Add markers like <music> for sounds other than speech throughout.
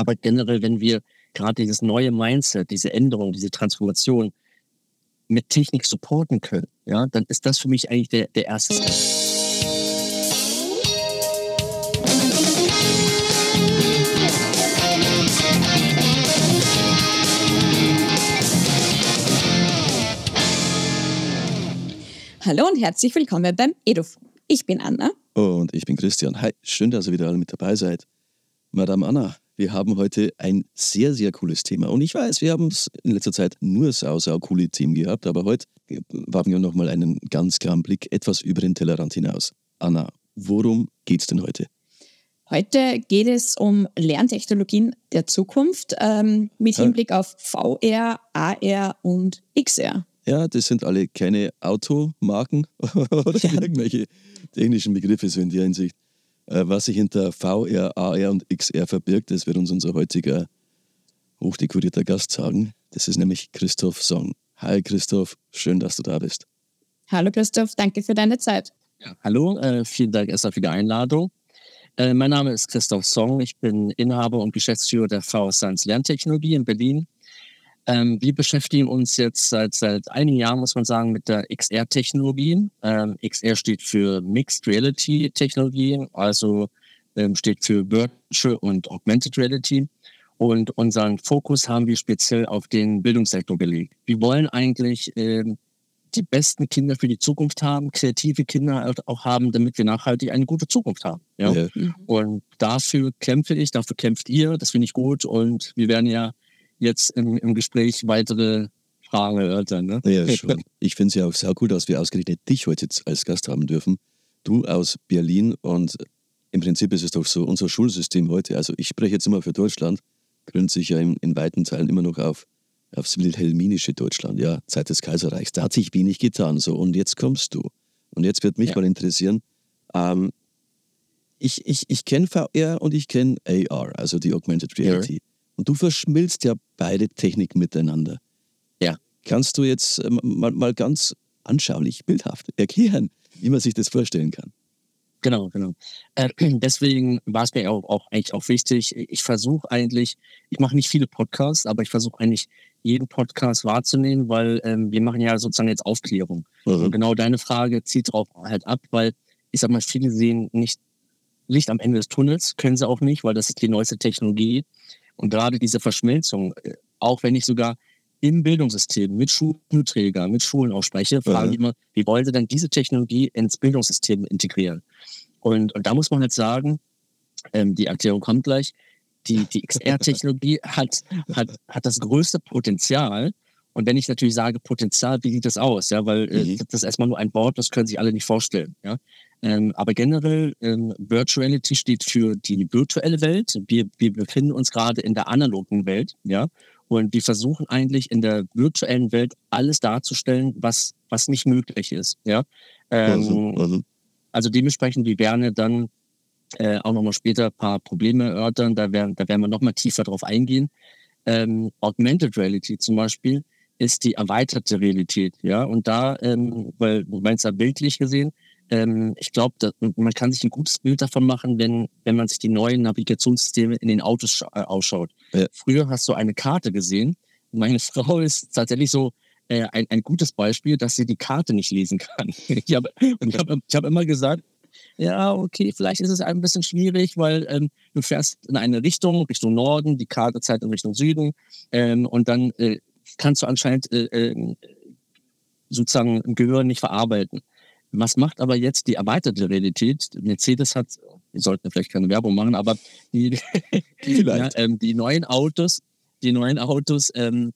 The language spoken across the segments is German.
Aber generell, wenn wir gerade dieses neue Mindset, diese Änderung, diese Transformation mit Technik supporten können, ja, dann ist das für mich eigentlich der, der erste Step. Hallo und herzlich willkommen beim EDUF. Ich bin Anna. Und ich bin Christian. Hi, schön, dass ihr wieder alle mit dabei seid. Madame Anna, wir haben heute ein sehr, sehr cooles Thema. Und ich weiß, wir haben es in letzter Zeit nur sau, sau coole Themen gehabt, aber heute wagen wir nochmal einen ganz klaren Blick etwas über den Tellerrand hinaus. Anna, worum geht es denn heute? Heute geht es um Lerntechnologien der Zukunft ähm, mit Hinblick auf VR, AR und XR. Ja, das sind alle keine Automarken <laughs> oder ja. irgendwelche technischen Begriffe so in der Hinsicht. Äh, was sich hinter VR, AR und XR verbirgt, das wird uns unser heutiger hochdekorierter Gast sagen. Das ist nämlich Christoph Song. Hi Christoph, schön, dass du da bist. Hallo Christoph, danke für deine Zeit. Ja, hallo, äh, vielen Dank erstmal für die Einladung. Äh, mein Name ist Christoph Song, ich bin Inhaber und Geschäftsführer der VR Science Lerntechnologie in Berlin ähm, wir beschäftigen uns jetzt seit, seit einigen Jahren, muss man sagen, mit der XR-Technologie. Ähm, XR steht für Mixed Reality Technologie, also ähm, steht für Virtual und Augmented Reality. Und unseren Fokus haben wir speziell auf den Bildungssektor gelegt. Wir wollen eigentlich ähm, die besten Kinder für die Zukunft haben, kreative Kinder auch haben, damit wir nachhaltig eine gute Zukunft haben. Ja? ja. Und dafür kämpfe ich, dafür kämpft ihr, das finde ich gut. Und wir werden ja jetzt im, im Gespräch weitere Fragen erörtern. Ne? Ja, schon. Ich finde es ja auch sehr gut, dass wir ausgerechnet dich heute als Gast haben dürfen. Du aus Berlin und im Prinzip ist es doch so unser Schulsystem heute. Also ich spreche jetzt immer für Deutschland, gründet sich ja in, in weiten Teilen immer noch auf aufs wilhelminische Deutschland, ja, Zeit des Kaiserreichs. Da hat sich wenig getan, so und jetzt kommst du. Und jetzt wird mich ja. mal interessieren, ähm, ich, ich, ich kenne VR und ich kenne AR, also die Augmented Reality. Ja. Und du verschmilzt ja beide Techniken miteinander. Ja. Kannst du jetzt äh, mal, mal ganz anschaulich, bildhaft erklären, wie man sich das vorstellen kann? Genau, genau. Äh, <clears throat> deswegen war es mir auch, auch eigentlich auch wichtig. Ich versuche eigentlich, ich mache nicht viele Podcasts, aber ich versuche eigentlich jeden Podcast wahrzunehmen, weil ähm, wir machen ja sozusagen jetzt Aufklärung. Mhm. Und genau deine Frage zieht darauf halt ab, weil ich sag mal, viele sehen nicht Licht am Ende des Tunnels, können sie auch nicht, weil das ist die neueste Technologie. Und gerade diese Verschmelzung, äh, auch wenn ich sogar im Bildungssystem mit Schulträgern, mit Schulen auch spreche, fragen die immer, wie wollen sie denn diese Technologie ins Bildungssystem integrieren? Und, und da muss man halt sagen, ähm, die Erklärung kommt gleich, die, die XR-Technologie <laughs> hat, hat, hat das größte Potenzial. Und wenn ich natürlich sage Potenzial, wie sieht das aus? Ja, weil äh, mhm. das ist erstmal nur ein Wort, das können sich alle nicht vorstellen. Ja, ähm, aber generell, ähm, Virtuality steht für die virtuelle Welt. Wir, wir befinden uns gerade in der analogen Welt, ja. Und wir versuchen eigentlich in der virtuellen Welt alles darzustellen, was, was nicht möglich ist, ja. Ähm, also, also. also dementsprechend, wir werden dann äh, auch nochmal später ein paar Probleme erörtern. Da werden, da werden wir nochmal tiefer drauf eingehen. Ähm, Augmented Reality zum Beispiel ist die erweiterte Realität, ja. Und da, ähm, weil du meinst ja bildlich gesehen, ähm, ich glaube, man kann sich ein gutes Bild davon machen, wenn, wenn man sich die neuen Navigationssysteme in den Autos äh, ausschaut. Ja. Früher hast du eine Karte gesehen. Meine <laughs> Frau ist tatsächlich so äh, ein, ein gutes Beispiel, dass sie die Karte nicht lesen kann. <laughs> ich habe hab, hab immer gesagt, ja, okay, vielleicht ist es ein bisschen schwierig, weil ähm, du fährst in eine Richtung, Richtung Norden, die Karte zeigt in Richtung Süden ähm, und dann äh, kannst du anscheinend äh, äh, sozusagen im Gehirn nicht verarbeiten. Was macht aber jetzt die erweiterte Realität? Mercedes hat, wir sollten vielleicht keine Werbung machen, aber die, <laughs> <laughs> ja, ähm, die neuen Autos, die neuen Autos, ähm,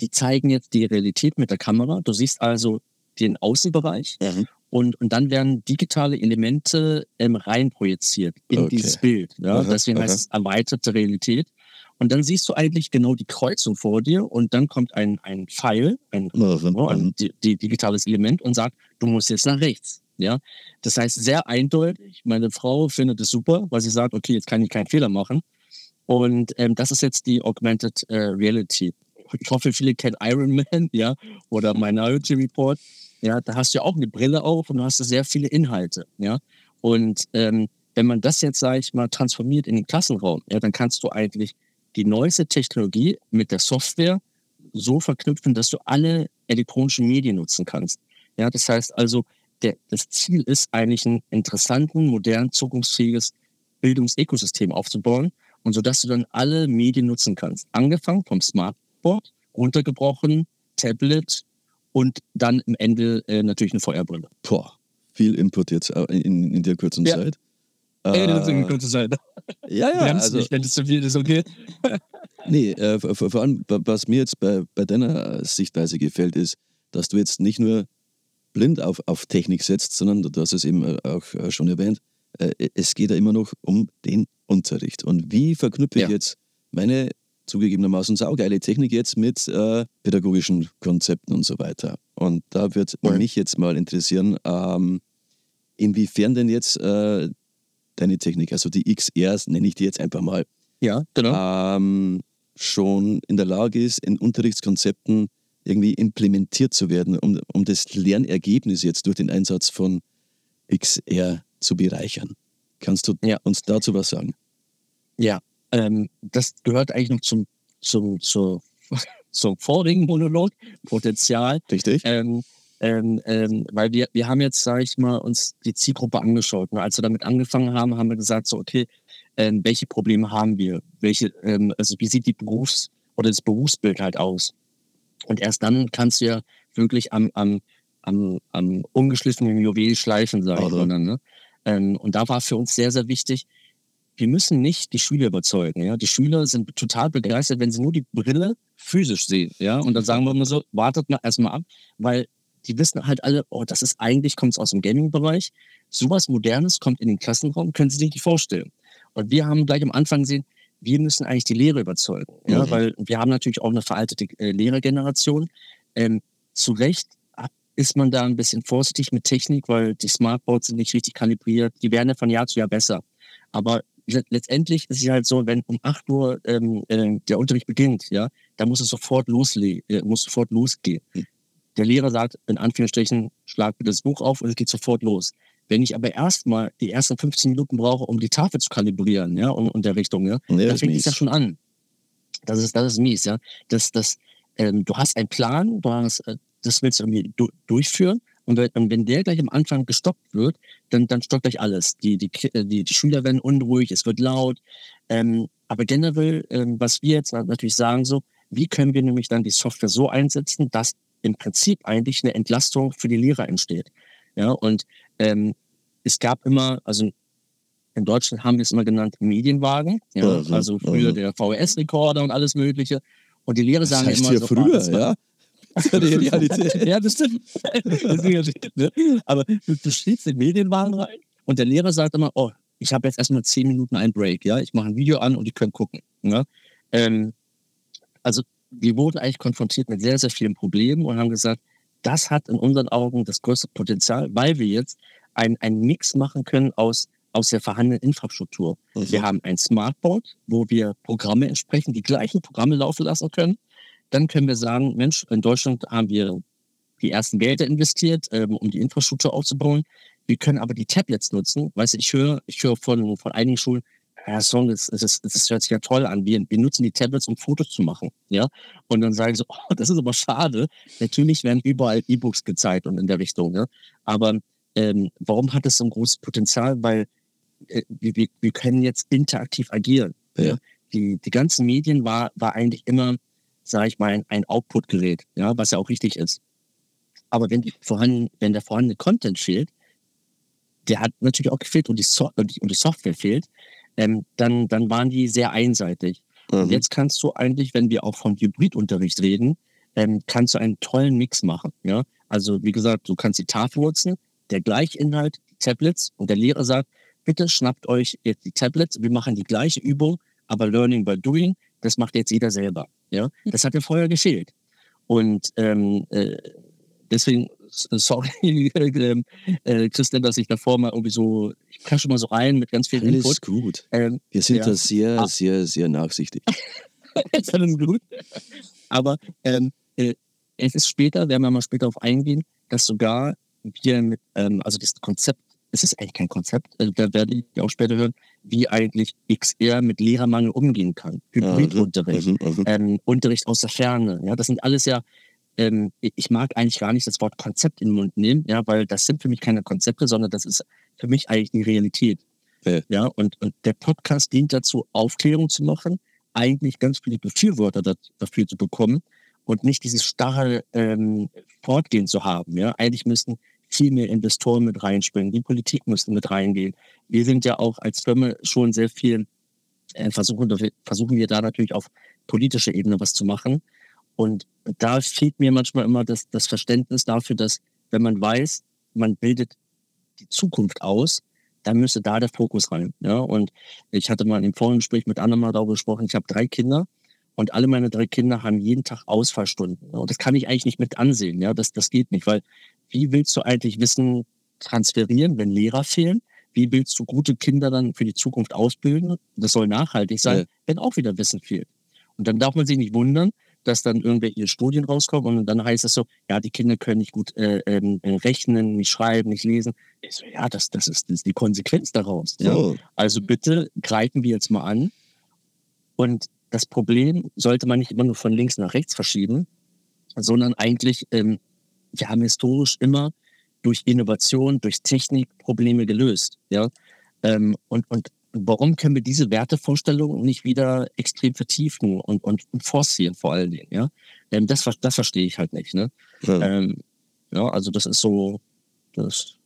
die zeigen jetzt die Realität mit der Kamera. Du siehst also den Außenbereich mhm. und, und dann werden digitale Elemente ähm, reinprojiziert in okay. dieses Bild. Ja? Aha, Deswegen heißt es erweiterte Realität. Und dann siehst du eigentlich genau die Kreuzung vor dir und dann kommt ein, ein Pfeil, ein, ein die, die digitales Element und sagt, du musst jetzt nach rechts. Ja, das heißt sehr eindeutig. Meine Frau findet es super, weil sie sagt, okay, jetzt kann ich keinen Fehler machen. Und ähm, das ist jetzt die Augmented äh, Reality. Ich hoffe, viele kennen Iron Man, <laughs> ja, oder Minority Report. Ja, da hast du ja auch eine Brille auf und du hast sehr viele Inhalte, ja. Und ähm, wenn man das jetzt, sage ich mal, transformiert in den Klassenraum, ja, dann kannst du eigentlich die neueste Technologie mit der Software so verknüpfen, dass du alle elektronischen Medien nutzen kannst. Ja, das heißt also, der, das Ziel ist eigentlich ein interessanten, modern, zukunftsfähiges Bildungsökosystem aufzubauen und so dass du dann alle Medien nutzen kannst. Angefangen vom Smartboard, runtergebrochen, Tablet und dann im Ende äh, natürlich eine Feuerbrille. Boah, viel Input jetzt äh, in, in der kurzen Ja. Zeit. Ey, das ist Äh, eine Zeit. ja, ja, Bremst also, nicht, wenn es zu viel ist, okay? <laughs> Nee, äh, vor, vor allem, wa- was mir jetzt bei, bei deiner Sichtweise gefällt, ist, dass du jetzt nicht nur blind auf, auf Technik setzt, sondern du hast es eben äh, auch äh, schon erwähnt, äh, es geht ja immer noch um den Unterricht. Und wie verknüpfe ich Ja. jetzt meine zugegebenermaßen saugeile Technik jetzt mit äh, pädagogischen Konzepten und so weiter? Und da wird Voll. mich jetzt mal interessieren, ähm, inwiefern denn jetzt äh, deine Technik, also die XRs, nenne ich die jetzt einfach mal, Ja, genau. ähm, schon in der Lage ist, in Unterrichtskonzepten irgendwie implementiert zu werden, um, um das Lernergebnis jetzt durch den Einsatz von XR zu bereichern. Kannst du Ja. uns dazu was sagen? Ja, ähm, das gehört eigentlich noch zum, zum, zur, <laughs> zum vorigen Monolog, Potenzial. Richtig? Ähm, ähm, ähm, weil wir, wir haben jetzt, sage ich mal, uns die Zielgruppe angeschaut. Und als wir damit angefangen haben, haben wir gesagt, so, okay, ähm, welche Probleme haben wir? Welche, ähm, also wie sieht die Berufs- oder das Berufsbild halt aus? Und erst dann kannst du ja wirklich am, am, am, am ungeschliffenen Juwel schleifen, sage ich mal. Ne? Ähm, und da war für uns sehr, sehr wichtig, wir müssen nicht die Schüler überzeugen. Ja? Die Schüler sind total begeistert, wenn sie nur die Brille physisch sehen. Ja? Und dann sagen wir immer so, wartet mal erstmal ab, weil die wissen halt alle, oh, das ist eigentlich, kommt es aus dem Gaming-Bereich. Sowas Modernes kommt in den Klassenraum, können sie sich nicht vorstellen. Und wir haben gleich am Anfang gesehen, wir müssen eigentlich die Lehrer überzeugen. Ja? Mhm. Weil wir haben natürlich auch eine veraltete äh, Lehrergeneration. Ähm, zu Recht ist man da ein bisschen vorsichtig mit Technik, weil die Smartboards sind nicht richtig kalibriert. Die werden ja von Jahr zu Jahr besser. Aber le- letztendlich ist es halt so, wenn um 8 Uhr ähm, äh, der Unterricht beginnt, ja, da muss es sofort losle äh, muss sofort losgehen. Der Lehrer sagt, in Anführungsstrichen, schlag bitte das Buch auf und es geht sofort los. Wenn ich aber erstmal die ersten 15 Minuten brauche, um die Tafel zu kalibrieren, ja, und, und der Richtung, ja, Ja, da das ist fängt es ja schon an. Das ist, das ist mies, ja. Das, das, ähm, du hast einen Plan, du hast, äh, das willst du irgendwie du durchführen. Und wenn, und wenn der gleich am Anfang gestoppt wird, dann, dann stoppt gleich alles. Die, die, äh, die, die Schüler werden unruhig, es wird laut. Ähm, aber generell, ähm, was wir jetzt natürlich sagen, so, wie können wir nämlich dann die Software so einsetzen, dass im Prinzip eigentlich eine Entlastung für die Lehrer entsteht. Ja, und ähm, es gab immer, also in Deutschland haben wir es immer genannt Medienwagen, ja, Mhm, also früher mhm. der VHS-Rekorder und alles Mögliche. Und die Lehrer Das sagen heißt immer ja so, früher, das war- ja? Das ist ja die Realität. <laughs> ja, das stimmt. Das ne? Aber du, du in den Medienwagen rein und der Lehrer sagt immer, oh, ich habe jetzt erstmal zehn Minuten einen Break, ja, ich mache ein Video an und die können gucken. Ja? Ähm, also wir wurden eigentlich konfrontiert mit sehr, sehr vielen Problemen und haben gesagt, das hat in unseren Augen das größte Potenzial, weil wir jetzt einen Mix machen können aus, aus der vorhandenen Infrastruktur. Wir haben ein Smartboard, wo wir Programme entsprechend die gleichen Programme laufen lassen können. Dann können wir sagen, Mensch, in Deutschland haben wir die ersten Gelder investiert, ähm, um die Infrastruktur aufzubauen. Wir können aber die Tablets nutzen. Weißt du, ich höre, ich höre von, von einigen Schulen, ja, Song, das, das, das hört sich ja toll an. Wir, wir nutzen die Tablets, um Fotos zu machen. Ja. Und dann sagen sie, <laughs> oh, das ist aber schade. Natürlich werden überall E-Books gezeigt und in der Richtung. Ja. Aber ähm, warum hat es so ein großes Potenzial? Weil äh, wir, wir, können jetzt interaktiv agieren. Ja. Die, die ganzen Medien war, war eigentlich immer, sage ich mal, ein, Output-Gerät, ja, was ja auch richtig ist. Aber wenn, vorhanden, wenn der vorhandene Content fehlt, der hat natürlich auch gefehlt und die, so und die, und die Software fehlt, ähm, dann, dann waren die sehr einseitig. Und Mhm. jetzt kannst du eigentlich, wenn wir auch von Hybridunterricht reden, ähm, kannst du einen tollen Mix machen. Ja? Also wie gesagt, du kannst die Tafel nutzen, der gleiche Inhalt, die Tablets und der Lehrer sagt, bitte schnappt euch jetzt die Tablets, wir machen die gleiche Übung, aber Learning by Doing, das macht jetzt jeder selber. Ja? Das hat ja vorher gefehlt. Und ähm, äh, deswegen, sorry, <laughs> ähm, äh, Christian, dass ich davor mal irgendwie so, ich kann schon mal so rein mit ganz viel Alles Input. gut. Ähm, Wir sind Ja. da sehr, Ah. sehr, sehr nachsichtig. <laughs> ist alles gut. Aber ähm, äh, es ist später, werden wir mal später darauf eingehen, dass sogar wir mit, ähm, also das Konzept es ist eigentlich kein Konzept, also da werde ich auch später hören, wie eigentlich XR mit Lehrermangel umgehen kann. Hybridunterricht, mhm, mhm, ähm, Unterricht aus der Ferne. Ja, das sind alles ja, ähm, ich mag eigentlich gar nicht das Wort Konzept in den Mund nehmen, ja, weil das sind für mich keine Konzepte, sondern das ist für mich eigentlich die Realität. Ja, ja und, und der Podcast dient dazu, Aufklärung zu machen, eigentlich ganz viele Befürworter dafür zu bekommen und nicht dieses starre ähm, Fortgehen zu haben. Ja, eigentlich müssten viel mehr Investoren mit reinspringen. Die Politik müsste mit reingehen. Wir sind ja auch als Firma schon sehr viel, äh, versuchen, versuchen wir da natürlich auf politischer Ebene was zu machen. Und da fehlt mir manchmal immer das, das Verständnis dafür, dass wenn man weiß, man bildet die Zukunft aus, dann müsste da der Fokus rein. Ja? Und ich hatte mal im Vorgespräch mit Anna darüber gesprochen, ich habe drei Kinder und alle meine drei Kinder haben jeden Tag Ausfallstunden. Und das kann ich eigentlich nicht mit ansehen. Ja, das, das geht nicht, weil wie willst du eigentlich Wissen transferieren, wenn Lehrer fehlen? Wie willst du gute Kinder dann für die Zukunft ausbilden? Das soll nachhaltig sein, ja. wenn auch wieder Wissen fehlt. Und dann darf man sich nicht wundern, dass dann irgendwelche Studien rauskommen und dann heißt es so, ja, die Kinder können nicht gut äh, äh, rechnen, nicht schreiben, nicht lesen. Ich so, ja, das, das, ist, das ist die Konsequenz daraus. Ja? Oh. Also bitte greifen wir jetzt mal an. Und das Problem sollte man nicht immer nur von links nach rechts verschieben, sondern eigentlich ähm, wir haben historisch immer durch Innovation, durch Technik Probleme gelöst. Ja? Ähm, und, und warum können wir diese Wertevorstellungen nicht wieder extrem vertiefen und, und, und forcieren vor allen Dingen? Ja? Ähm, das, das verstehe ich halt nicht. Ne? Ja. Ähm, ja, also das ist so, das,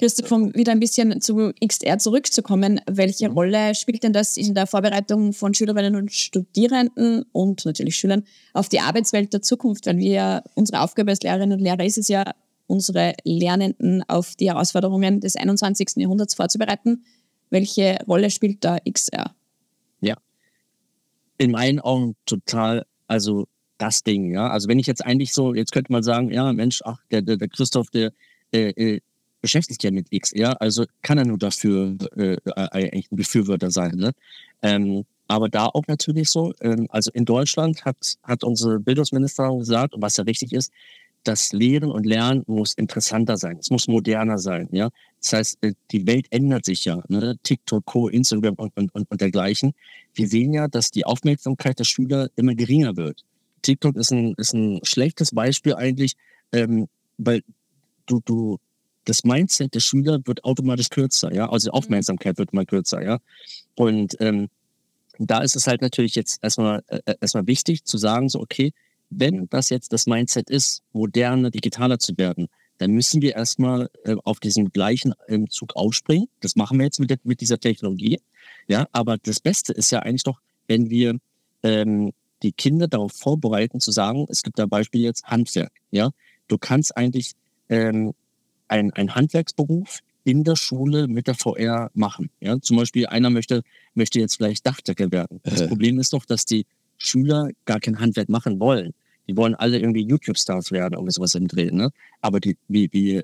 Christoph, um wieder ein bisschen zu XR zurückzukommen, welche mhm. Rolle spielt denn das in der Vorbereitung von Schülerinnen und Studierenden und natürlich Schülern auf die Arbeitswelt der Zukunft? Weil wir, unsere Aufgabe als Lehrerinnen und Lehrer ist es ja, unsere Lernenden auf die Herausforderungen des 21. Jahrhunderts vorzubereiten. Welche Rolle spielt da XR? Ja, in meinen Augen total, also das Ding, ja. Also wenn ich jetzt eigentlich so, jetzt könnte man sagen, ja, Mensch, ach, der, der, der Christoph, der, äh, beschäftigt ja mit XR, also kann er nur dafür äh, äh, eigentlich ein Befürworter sein. Ne? Ähm, aber da auch natürlich so, ähm, also in Deutschland hat, hat unsere Bildungsministerin gesagt, was ja richtig ist, das Lehren und Lernen muss interessanter sein, es muss moderner sein. Ja? Das heißt, äh, die Welt ändert sich ja. Ne? TikTok, Co., Instagram und, und, und, dergleichen. Wir sehen ja, dass die Aufmerksamkeit der Schüler immer geringer wird. TikTok ist ein, ist ein schlechtes Beispiel eigentlich, ähm, weil du, du, das Mindset der Schüler wird automatisch kürzer, ja, also die mhm. Aufmerksamkeit wird mal kürzer, ja. Und ähm, da ist es halt natürlich jetzt erstmal äh, äh, erstmal wichtig zu sagen, so okay, wenn das jetzt das Mindset ist, moderner, digitaler zu werden, dann müssen wir erstmal äh, auf diesen gleichen ähm, Zug aufspringen. Das machen wir jetzt mit, der, mit dieser Technologie. Ja, aber das Beste ist ja eigentlich doch, wenn wir ähm, die Kinder darauf vorbereiten, zu sagen, es gibt da Beispiel jetzt Handwerk. Ja, du kannst eigentlich ähm, ein, ein Handwerksberuf in der Schule mit der VR machen. Ja, zum Beispiel einer möchte, möchte jetzt vielleicht Dachdecker werden. Das äh. Problem ist doch, dass die Schüler gar kein Handwerk machen wollen. Die wollen alle irgendwie YouTube-Stars werden oder sowas im Dreh. Ne? Aber die, wie, wie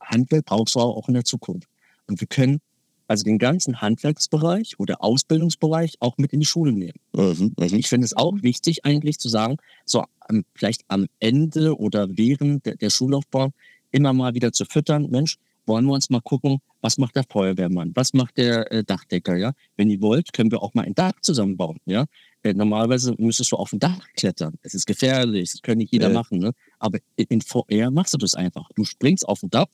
Handwerk brauchst du auch in der Zukunft. Und wir können also den ganzen Handwerksbereich oder Ausbildungsbereich auch mit in die Schule nehmen. Mhm, mhm. ich finde es auch wichtig eigentlich zu sagen, so vielleicht am Ende oder während der, der Schullaufbahn immer mal wieder zu füttern. Mensch, wollen wir uns mal gucken, was macht der Feuerwehrmann, was macht der äh, Dachdecker, ja? Wenn ihr wollt, können wir auch mal ein Dach zusammenbauen, ja? Äh, normalerweise müsstest du auf ein Dach klettern. Es ist gefährlich, das kann nicht jeder äh. machen, ne? Aber in VR machst du das einfach. Du springst auf ein Dach.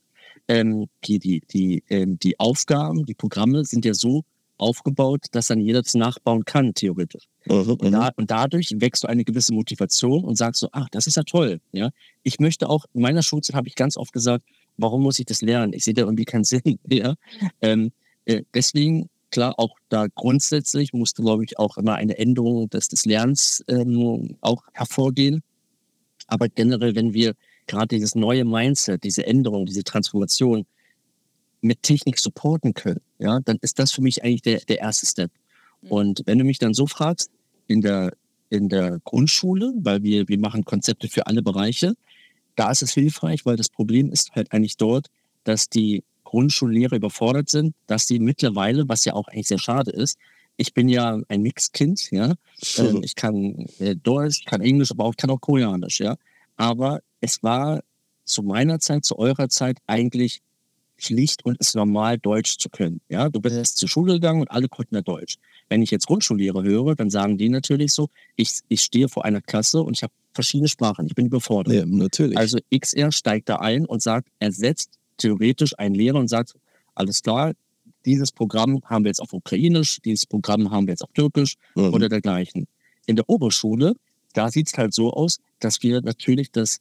Ähm, die, die, die, ähm, die Aufgaben, die Programme sind ja so aufgebaut, dass dann jeder das nachbauen kann, theoretisch. Mhm, und, da, und, dadurch wächst du eine gewisse Motivation und sagst so, ach, das ist ja toll. Ja? Ich möchte auch, in meiner Schulzeit habe ich ganz oft gesagt, warum muss ich das lernen? Ich sehe da irgendwie keinen <laughs> Sinn. Ja? Ähm, äh, deswegen, klar, auch da grundsätzlich musste, glaube ich, auch immer eine Änderung des, des Lernens ähm, auch hervorgehen. Aber generell, wenn wir gerade dieses neue Mindset, diese Änderung, diese Transformation mit Technik supporten können, ja, dann ist das für mich eigentlich der, der erste Step. Mhm. Und wenn du mich dann so fragst, in der, in der Grundschule, weil wir, wir machen Konzepte für alle Bereiche, da ist es hilfreich, weil das Problem ist halt eigentlich dort, dass die Grundschullehrer überfordert sind, dass die mittlerweile, was ja auch eigentlich sehr schade ist, ich bin ja ein Mixkind, ja. <laughs> Ähm, ich kann äh, Deutsch, kann Englisch, aber auch kann auch Koreanisch, ja. Aber es war zu meiner Zeit, zu eurer Zeit eigentlich Pflicht und ist normal, Deutsch zu können. Ja, du bist zur Schule gegangen und alle konnten ja Deutsch. Wenn ich jetzt Grundschullehrer höre, dann sagen die natürlich so, ich, ich stehe vor einer Klasse und ich habe verschiedene Sprachen. Ich bin überfordert. Ja, natürlich. Also XR steigt da ein und sagt, ersetzt theoretisch einen Lehrer und sagt, alles klar, dieses Programm haben wir jetzt auf Ukrainisch, dieses Programm haben wir jetzt auf Türkisch Mhm. oder dergleichen. In der Oberschule, da sieht es halt so aus, dass wir natürlich das,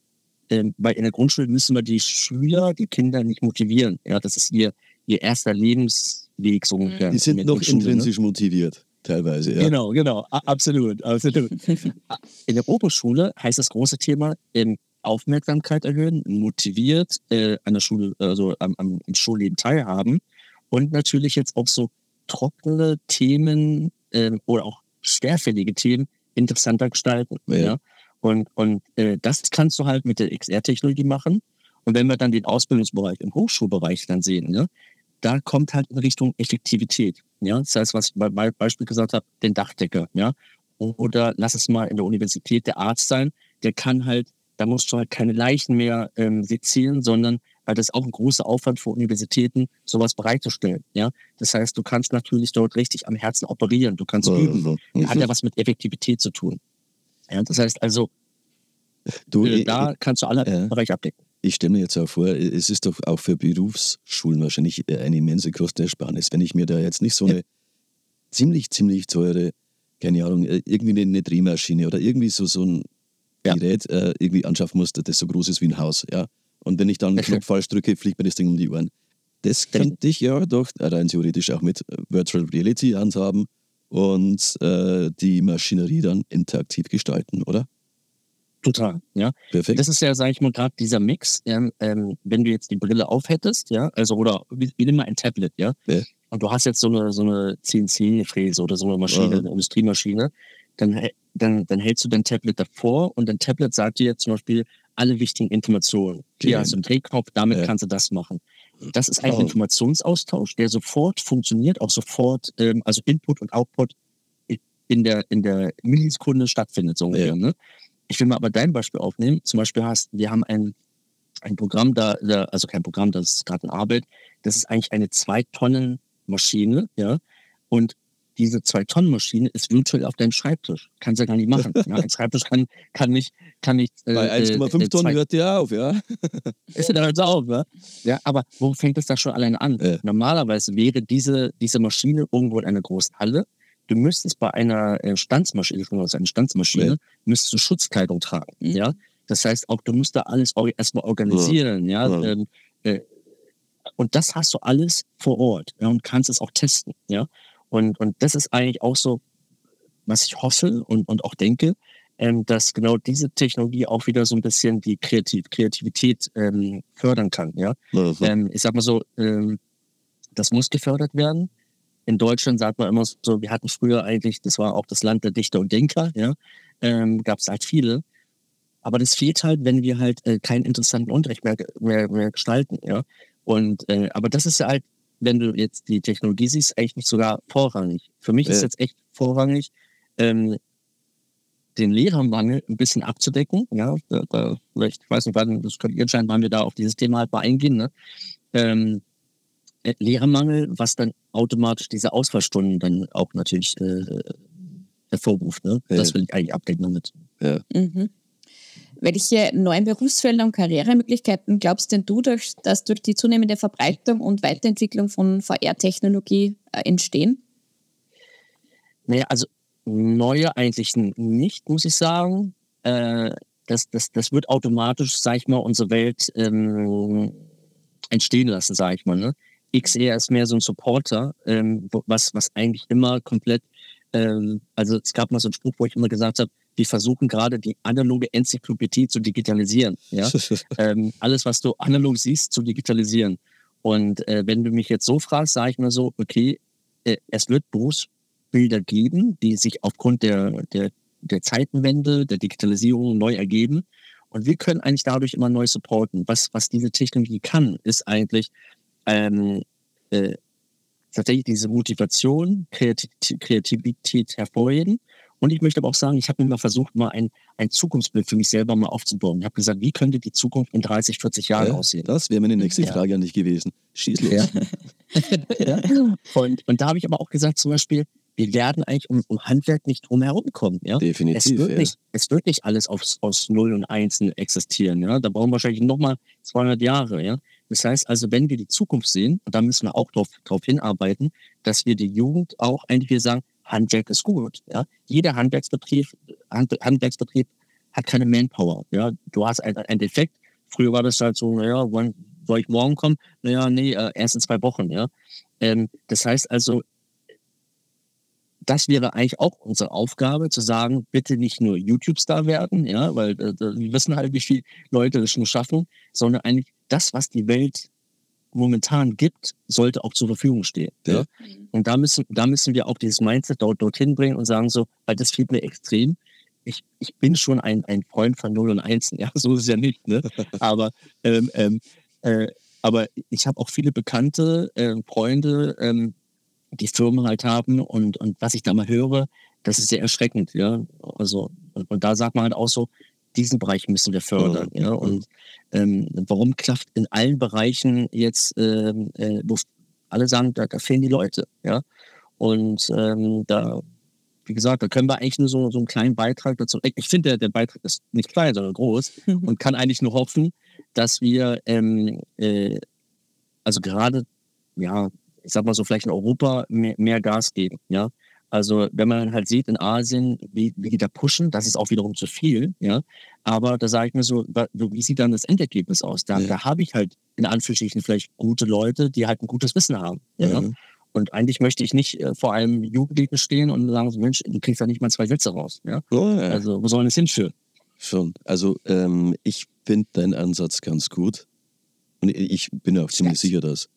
ähm, bei in der Grundschule müssen wir die Schüler, die Kinder nicht motivieren. Ja, das ist ihr, ihr erster Lebensweg so ungefähr. Die sind in noch Schule, ne? intrinsisch motiviert, teilweise. Ja. Genau, genau, absolut, absolut. <laughs> In der Oberschule heißt das große Thema ähm, Aufmerksamkeit erhöhen, motiviert äh, an der Schule, also am, am Schulleben teilhaben und natürlich jetzt auch so trockene Themen ähm, oder auch schwerfällige Themen interessanter gestalten. Ja. Ja. Und, und äh, das kannst du halt mit der XR-Technologie machen. Und wenn wir dann den Ausbildungsbereich im Hochschulbereich dann sehen, ne, da kommt halt in Richtung Effektivität. Ja, das heißt, was ich bei bei Beispiel gesagt habe, den Dachdecker, ja. Oder lass es mal in der Universität der Arzt sein, der kann halt, da musst du halt keine Leichen mehr ähm, sezieren, sondern weil das ist auch ein großer Aufwand für Universitäten, sowas bereitzustellen. Ja, das heißt, du kannst natürlich dort richtig am Herzen operieren, du kannst üben. Mhm. Hat ja was mit Effektivität zu tun. Ja, das heißt also, Du, äh, ich, da kannst du alle Ja. Bereiche abdecken. ich stelle mir jetzt auch vor, es ist doch auch für Berufsschulen wahrscheinlich eine immense Kostenersparnis, wenn ich mir da jetzt nicht so eine ziemlich, ziemlich teure, keine Ahnung, irgendwie eine, Drehmaschine oder irgendwie so, so ein Ja. Gerät äh, irgendwie anschaffen muss, das so groß ist wie ein Haus. Ja? Und wenn ich dann einen. Knopf falsch drücke, fliegt mir das Ding um die Ohren. Das könnte ich ja doch rein theoretisch auch mit äh, Virtual Reality handhaben und äh, die Maschinerie dann interaktiv gestalten, oder? Total, ja. Perfekt. Das ist ja, sage ich mal, gerade dieser Mix, ähm, ähm, wenn du jetzt die Brille aufhättest, ja, also oder wie, wie nimm mal ein Tablet, ja, Ja. und du hast jetzt so eine so eine CNC-Fräse oder so eine Maschine, Aha. eine Industriemaschine, dann, dann dann hältst du dein Tablet davor und dein Tablet sagt dir zum Beispiel alle wichtigen Informationen. Hier Ja. hast du einen Drehknopf, damit Ja. kannst du das machen. Das ist ein Oh. Informationsaustausch, der sofort funktioniert, auch sofort, ähm, also Input und Output in der in der Millisekunde stattfindet so ungefähr. Ja. Ne? Ich will mal aber dein Beispiel aufnehmen. Zum Beispiel hast, wir haben ein, ein Programm da, da, also kein Programm, das ist gerade in Arbeit. Das ist eigentlich eine zwei Tonnen Maschine, ja. Und diese zwei Tonnen Maschine ist virtuell auf deinem Schreibtisch. Kannst du gar nicht machen. ja. Ein Schreibtisch kann, kann nicht, kann nicht. äh, Bei 1,5 äh, Tonnen zwei- hört der auf, ja? <laughs> ist ja dann so auf, ne? Ja, aber wo fängt es da schon alleine an? Ja. Normalerweise wäre diese, diese Maschine irgendwo in einer großen Halle. Du müsstest bei einer äh, Stanzmaschine, also eine Stanzmaschine, Ja. müsstest du Schutzkleidung tragen. Mhm. Ja, das heißt auch, du musst da alles erstmal organisieren. Ja, Ja. Ähm, äh, und das hast du alles vor Ort ja, und kannst es auch testen. Ja, und und das ist eigentlich auch so, was ich hoffe und und auch denke, ähm, dass genau diese Technologie auch wieder so ein bisschen die Kreativ Kreativität ähm, fördern kann. Ja, Mhm. ähm, ich sag mal so, ähm, das muss gefördert werden. In Deutschland sagt man immer so, wir hatten früher eigentlich, das war auch das Land der Dichter und Denker, ja, ähm, gab es halt viele. Aber das fehlt halt, wenn wir halt äh, keinen interessanten Unterricht mehr, mehr, mehr gestalten, ja. Und äh, aber das ist ja halt, wenn du jetzt die Technologie siehst, eigentlich nicht sogar vorrangig. Für mich ist Ja. jetzt echt vorrangig, ähm, den Lehrermangel ein bisschen abzudecken. Ja, da, da vielleicht, ich weiß nicht, wann, das könnt ihr entscheiden, wann wir da auf dieses Thema halt mal eingehen. Ne? Ähm, äh, Lehrermangel, was dann automatisch diese Ausfallstunden dann auch natürlich äh, hervorruft. Ne? Ja. Das will ich eigentlich abdecken damit. Mhm. Welche neuen Berufsfelder und Karrieremöglichkeiten glaubst denn du, dass durch die zunehmende Verbreitung und Weiterentwicklung von VR-Technologie äh, entstehen? Naja, also neue eigentlich nicht, muss ich sagen. Äh, das, das, das wird automatisch, sag ich mal, unsere Welt ähm, entstehen lassen, sag ich mal. Ne? XR ist mehr so ein Supporter, ähm, was, was eigentlich immer komplett, ähm, also es gab mal so einen Spruch, wo ich immer gesagt habe, wir versuchen gerade die analoge Enzyklopädie zu digitalisieren. Ja? <laughs> ähm, alles, was du analog siehst, zu digitalisieren. Und äh, wenn du mich jetzt so fragst, sage ich mal so, okay, äh, es wird Berufsbilder geben, die sich aufgrund der, der, der Zeitenwende, der Digitalisierung neu ergeben. Und wir können eigentlich dadurch immer neu supporten. Was, was diese Technologie kann, ist eigentlich ähm, äh, tatsächlich diese Motivation, Kreativität, hervorheben Und ich möchte aber auch sagen, ich habe mir mal versucht, mal ein, ein Zukunftsbild für mich selber mal aufzubauen. Ich habe gesagt, wie könnte die Zukunft in 30, 40 Jahren Ja, aussehen? das wäre meine nächste Ja. Frage an dich gewesen. Schieß los. Ja. <laughs> ja. Und, und da habe ich aber auch gesagt, zum Beispiel, wir werden eigentlich um, um Handwerk nicht drum herum kommen. Ja? Es Definitiv. wird, ja. nicht, es wird nicht alles aus, aus Null und Einsen existieren. Ja? Da brauchen wir wahrscheinlich nochmal 200 Jahre. Ja? Das heißt also, wenn wir die Zukunft sehen, und da müssen wir auch darauf drauf hinarbeiten, dass wir die Jugend auch eigentlich wieder sagen, Handwerk ist gut. Ja? Jeder Handwerksbetrieb, Hand, Handwerksbetrieb hat keine Manpower. Ja? Du hast einen, einen Defekt. Früher war das halt so, naja, wann soll ich morgen kommen? Naja, nee, äh, erst in zwei Wochen. Ja? Ähm, das heißt also, das wäre eigentlich auch unsere Aufgabe, zu sagen, bitte nicht nur YouTube-Star werden, ja, weil äh, wir wissen halt, wie viele Leute das schon schaffen, sondern eigentlich das, was die Welt momentan gibt, sollte auch zur Verfügung stehen. Ja. Ja. Und da müssen, da müssen wir auch dieses Mindset dort, dorthin bringen und sagen so, weil das fehlt mir extrem. Ich, ich bin schon ein, ein Freund von Null und Einsen, <laughs> ja, so ist es ja nicht, ne? <laughs> Aber, ähm, ähm, äh, aber ich habe auch viele bekannte äh, Freunde, ähm, die Firmen halt haben und, und was ich da mal höre, das ist sehr erschreckend, ja. Also, und, und da sagt man halt auch so, diesen Bereich müssen wir fördern, Mhm. ja. Und ähm, warum klafft in allen Bereichen jetzt, ähm, äh, wo alle sagen, da, da fehlen die Leute, ja. Und ähm, da, wie gesagt, da können wir eigentlich nur so, so einen kleinen Beitrag dazu. Ich- finde, der, der Beitrag ist nicht klein, sondern groß und kann eigentlich nur hoffen, dass wir, ähm, äh, also gerade, ja, ich sag mal so, vielleicht in Europa mehr, mehr Gas geben, ja. Also wenn man halt sieht in Asien, wie, wie die da pushen, das ist auch wiederum zu viel, ja. Aber da sage ich mir so, wie sieht dann das Endergebnis aus? Da, Ja. da habe ich halt in Anführungsstrichen vielleicht gute Leute, die halt ein gutes Wissen haben. Ja? Mhm. Und eigentlich möchte ich nicht äh, vor einem Jugendlichen stehen und sagen so, Mensch, du kriegst da nicht mal zwei Sätze raus. Ja? Oh, ja. Also wo soll das hinführen? Schon. Also ähm, ich finde deinen Ansatz ganz gut. Und ich- bin auch ziemlich sicher, dass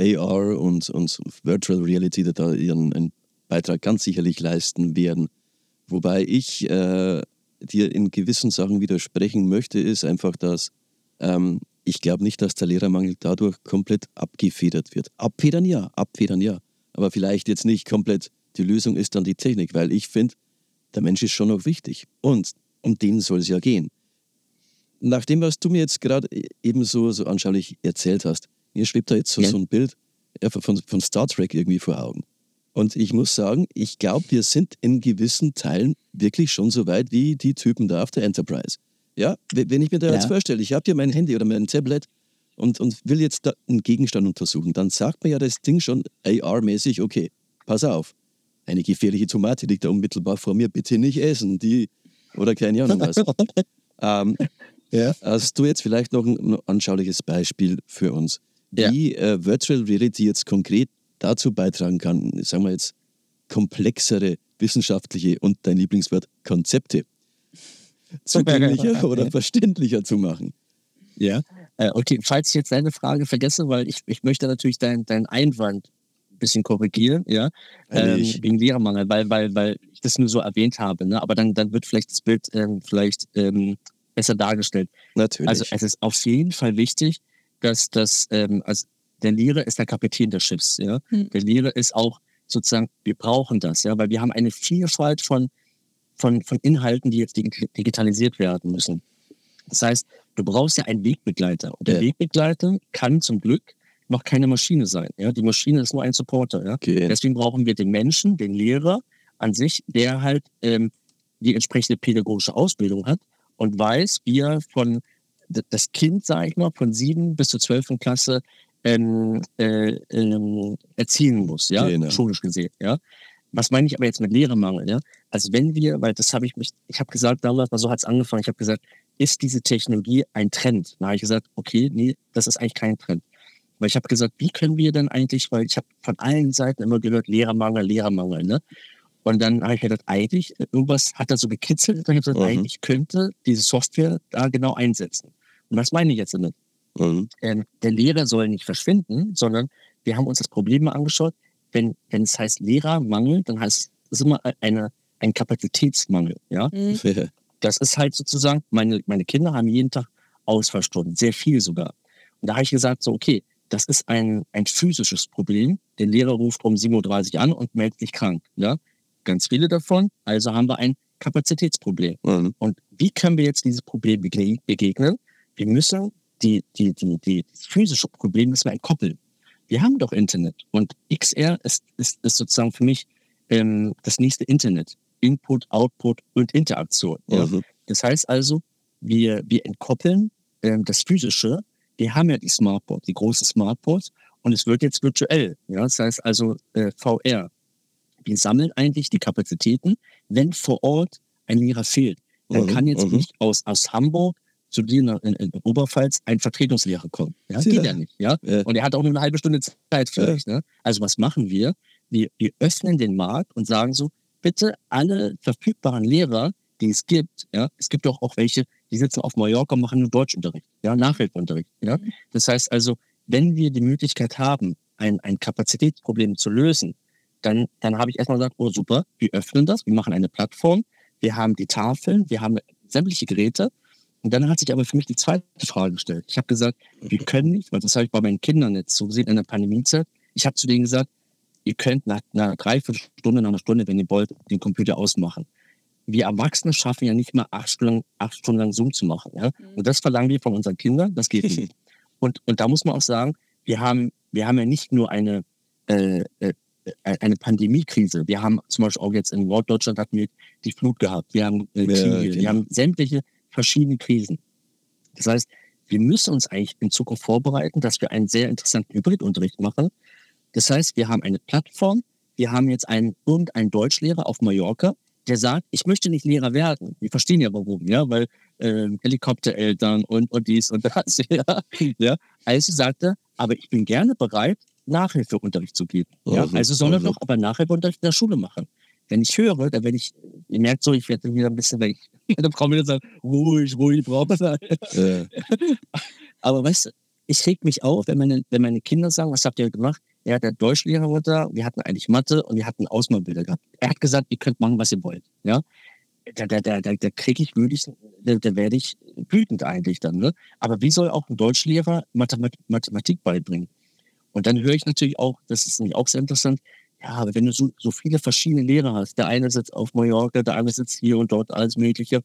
AR und, und Virtual Reality da- da ihren einen Beitrag ganz sicherlich leisten werden. Wobei ich äh, dir in gewissen Sachen widersprechen möchte, ist einfach, dass ähm, ich glaube nicht, dass der Lehrermangel dadurch komplett abgefedert wird. Abfedern ja, abfedern ja. Aber vielleicht jetzt nicht komplett die Lösung ist dann die Technik, weil ich finde, der Mensch ist schon noch wichtig. Und um den soll es ja gehen. Nach dem, was du mir jetzt gerade eben so, so anschaulich erzählt hast, mir schwebt da jetzt so, Ja. so ein Bild von, von Star Trek irgendwie vor Augen. Und ich muss sagen, ich glaube, wir sind in gewissen Teilen wirklich schon so weit wie die Typen da auf der Enterprise. Ja, wenn ich mir da Ja. jetzt vorstelle, ich habe hier mein Handy oder mein Tablet und, und will jetzt da einen Gegenstand untersuchen, dann sagt mir ja das Ding schon AR-mäßig, okay, pass auf, eine gefährliche Tomate liegt da unmittelbar vor mir, bitte nicht essen, die, oder keine Ahnung was. <laughs> ähm, Ja. Hast du jetzt vielleicht noch ein, ein anschauliches Beispiel für uns, Ja. wie äh, Virtual Reality jetzt konkret dazu beitragen kann, sagen wir jetzt, komplexere wissenschaftliche und dein Lieblingswort Konzepte zugänglicher oder verständlicher zu machen? Ja. Äh, okay, falls ich jetzt deine Frage vergesse, weil ich, ich möchte natürlich deinen dein Einwand ein bisschen korrigieren, ja, ähm, Ehrlich? wegen Lehrermangel, weil, weil, weil ich das nur so erwähnt habe, ne? aber dann, dann wird vielleicht das Bild ähm, vielleicht ähm, besser dargestellt. Natürlich. Also es ist auf jeden Fall wichtig, dass das, ähm, also der Lehrer ist der Kapitän des Schiffs, ja. Hm. Der Lehrer ist auch sozusagen, wir brauchen das, ja, weil wir haben eine Vielfalt von, von, von Inhalten, die jetzt dig- digitalisiert werden müssen. Das heißt, du brauchst ja einen Wegbegleiter. Und der Ja. Wegbegleiter kann zum Glück noch keine Maschine sein. Ja? Die Maschine ist nur ein Supporter. Ja? okay. Deswegen brauchen wir den Menschen, den Lehrer an sich, der halt ähm, die entsprechende pädagogische Ausbildung hat und weiß, wie er von das Kind, sage ich mal, von sieben bis zur zwölften Klasse ähm, äh, ähm, erziehen muss, ja, Genau. schulisch gesehen, ja. Was meine ich aber jetzt mit Lehrermangel, ja? Also wenn wir, weil das habe ich mich, ich habe gesagt damals, mal so hat es angefangen, ich habe gesagt, ist diese Technologie ein Trend? Da habe ich gesagt, okay, nee, das ist eigentlich kein Trend. Weil ich habe gesagt, wie können wir denn eigentlich, weil ich habe von allen Seiten immer gehört, Lehrermangel, Lehrermangel, ne? Und dann habe ich gedacht, eigentlich, irgendwas hat da so gekitzelt. Und dann habe ich gesagt, Mhm. eigentlich könnte diese Software da genau einsetzen. Und was meine ich jetzt damit? Mhm. Ähm, der Lehrer soll nicht verschwinden, sondern wir haben uns das Problem mal angeschaut. Wenn, wenn es heißt Lehrermangel, dann heißt es immer eine, ein Kapazitätsmangel. Ja? Mhm. Das ist halt sozusagen, meine, meine Kinder haben jeden Tag Ausfallstunden, sehr viel sogar. Und da habe ich gesagt, so, okay, das ist ein, ein physisches Problem. Der Lehrer ruft um 7.30 Uhr an und meldet sich krank. Ja? ganz viele davon, also haben wir ein Kapazitätsproblem. Mhm. Und wie können wir jetzt dieses Problem begegnen? Wir müssen die, die, die, die, physische Problem müssen wir entkoppeln. Wir haben doch Internet und XR ist, ist, ist sozusagen für mich ähm, das nächste Internet. Input, Output und Interaktion. Ja? Mhm. Das heißt also, wir, wir entkoppeln ähm, das Physische. Wir haben ja die Smartboards, die großen Smartboards und es wird jetzt virtuell. Ja? Das heißt also äh, VR. Wir sammeln eigentlich die Kapazitäten, wenn vor Ort ein Lehrer fehlt. Dann Mhm, kann jetzt mhm. nicht aus, aus Hamburg zu dir in, in Oberpfalz ein Vertretungslehrer kommen. Ja? Geht ja nicht. Ja? Ja. Und er hat auch nur eine halbe Stunde Zeit vielleicht. Ne? Also was machen wir? wir? Wir öffnen den Markt und sagen so, bitte alle verfügbaren Lehrer, die es gibt, ja, es gibt doch auch welche, die sitzen auf Mallorca und machen nur Deutschunterricht, ja, Nachhilfeunterricht, ja. Das heißt also, wenn wir die Möglichkeit haben, ein, ein Kapazitätsproblem zu lösen, dann, dann habe ich erstmal gesagt, oh super, wir öffnen das, wir machen eine Plattform, wir haben die Tafeln, wir haben sämtliche Geräte. Und dann hat sich aber für mich die zweite Frage gestellt. Ich habe gesagt, wir können nicht, weil das habe ich bei meinen Kindern jetzt so gesehen in der Pandemiezeit. Ich habe zu denen gesagt, ihr könnt nach einer Dreiviertelstunde, nach einer Stunde, wenn ihr wollt, den Computer ausmachen. Wir Erwachsene schaffen ja nicht mal acht Stunden, acht Stunden lang Zoom zu machen. Ja? Und das verlangen wir von unseren Kindern. Das geht nicht. <laughs> Und, und da muss man auch sagen, wir haben, wir haben ja nicht nur eine, äh, äh, eine Pandemiekrise. Wir haben zum Beispiel auch jetzt in Norddeutschland hatten wir die Flut gehabt. Wir haben äh, Ja, Kriege. genau. Wir haben sämtliche verschiedene Krisen. Das heißt, wir müssen uns eigentlich in Zukunft vorbereiten, dass wir einen sehr interessanten Hybridunterricht machen. Das heißt, wir haben eine Plattform, wir haben jetzt einen irgendeinen Deutschlehrer auf Mallorca, der sagt, ich möchte nicht Lehrer werden. Wir verstehen ja warum, ja, weil ähm, Helikoptereltern und, und dies und das, <laughs> ja, ja. Also sagt er, aber ich bin gerne bereit, Nachhilfeunterricht zu geben. Ja? Mhm, Also soll er also. doch aber Nachhilfeunterricht in der Schule machen. Wenn ich höre, dann werde ich, ihr merkt so, ich werde wieder ein bisschen weg. <laughs> Dann kommen wieder sagen, ruhig, ruhig, braucht man Ja. aber weißt du, ich reg mich auf, wenn meine, wenn meine Kinder sagen, was habt ihr gemacht? Ja, der Deutschlehrer war da, wir hatten eigentlich Mathe und wir hatten Ausmalbilder gehabt. Er hat gesagt, ihr könnt machen, was ihr wollt. Ja, da, da, da, da, da kriege ich wirklich, da, da werde ich wütend eigentlich dann. Ne? Aber wie soll auch ein Deutschlehrer Mathemat Mathematik beibringen? Und dann höre ich natürlich auch, das ist nämlich auch sehr interessant, ja, aber wenn du so, so viele verschiedene Lehrer hast, der eine sitzt auf Mallorca, der andere sitzt hier und dort, alles Mögliche,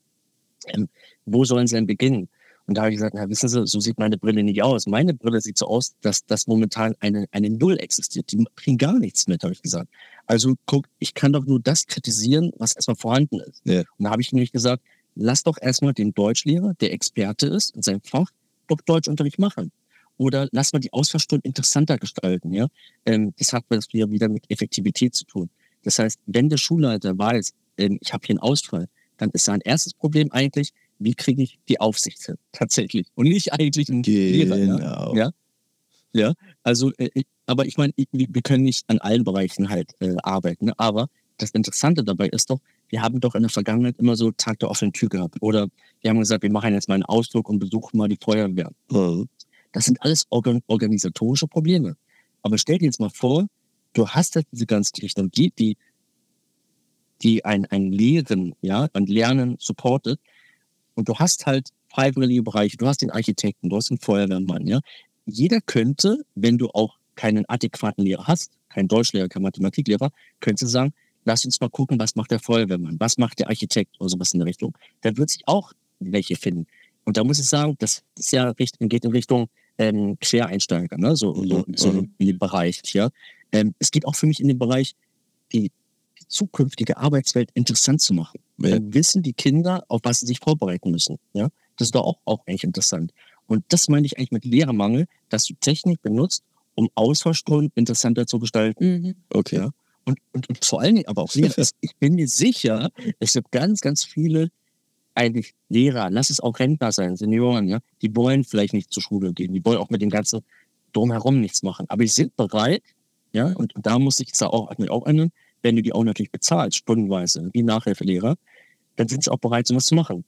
ähm, wo sollen sie denn beginnen? Und da habe ich gesagt, na, wissen Sie, so sieht meine Brille nicht aus. Meine Brille sieht so aus, dass, dass momentan eine, eine Null existiert. Die bringen gar nichts mit, habe ich gesagt. Also guck, ich kann doch nur das kritisieren, was erstmal vorhanden ist. Ja. Und da habe ich nämlich gesagt, lass doch erstmal den Deutschlehrer, der Experte ist in seinem Fach, doch Deutschunterricht machen. Oder lass mal die Ausfallstunden interessanter gestalten. Ja? Ähm, das hat was wieder wieder mit Effektivität zu tun. Das heißt, wenn der Schulleiter weiß, ähm, ich habe hier einen Ausfall, dann ist sein erstes Problem eigentlich, wie kriege ich die Aufsicht hin? <laughs> Tatsächlich. Und nicht eigentlich ein Lehrer. Ja? Genau. Ja. Ja, also, äh, aber ich meine, wir wir können nicht an allen Bereichen halt äh, arbeiten. Ne? Aber das Interessante dabei ist doch, wir haben doch in der Vergangenheit immer so Tag der offenen Tür gehabt. Oder wir haben gesagt, wir machen jetzt mal einen Ausflug und besuchen mal die Feuerwehr. Mhm. Das sind alles organ organisatorische Probleme. Aber stell dir jetzt mal vor, du hast jetzt diese ganze Technologie, die, die ein, ein Lehren, ja, ein Lernen supportet. Und du hast halt freiwillige Bereiche, du hast den Architekten, du hast den Feuerwehrmann, ja. Jeder könnte, wenn du auch keinen adäquaten Lehrer hast, keinen Deutschlehrer, keinen Mathematiklehrer, könnte sagen, lass uns mal gucken, was macht der Feuerwehrmann, was macht der Architekt oder sowas in der Richtung. Da wird sich auch welche finden. Und da muss ich sagen, das ist ja richt- geht in Richtung ähm, Quereinsteiger, ne? so, so, Mhm, so mhm. in dem Bereich. Ja? Ähm, es geht auch für mich in den Bereich, die, zukünftige Arbeitswelt interessant zu machen. Ja. Dann wissen die Kinder, auf was sie sich vorbereiten müssen. Ja? Das ist doch auch, auch eigentlich interessant. Und das meine ich eigentlich mit Lehrermangel, dass du Technik benutzt, um Ausfallstunden interessanter zu gestalten. Mhm. Okay. Ja. Und, und, und vor allen Dingen aber auch Lehrer. <laughs> Ich bin mir sicher, es gibt ganz, ganz viele eigentlich Lehrer, lass es auch Rentner sein, Senioren, ja, die wollen vielleicht nicht zur Schule gehen, die wollen auch mit dem ganzen Drumherum nichts machen. Aber die sind bereit, ja, und da muss ich jetzt auch, auch ändern, wenn du die auch natürlich bezahlst, stundenweise, wie Nachhilfelehrer, dann sind sie auch bereit, sowas zu machen.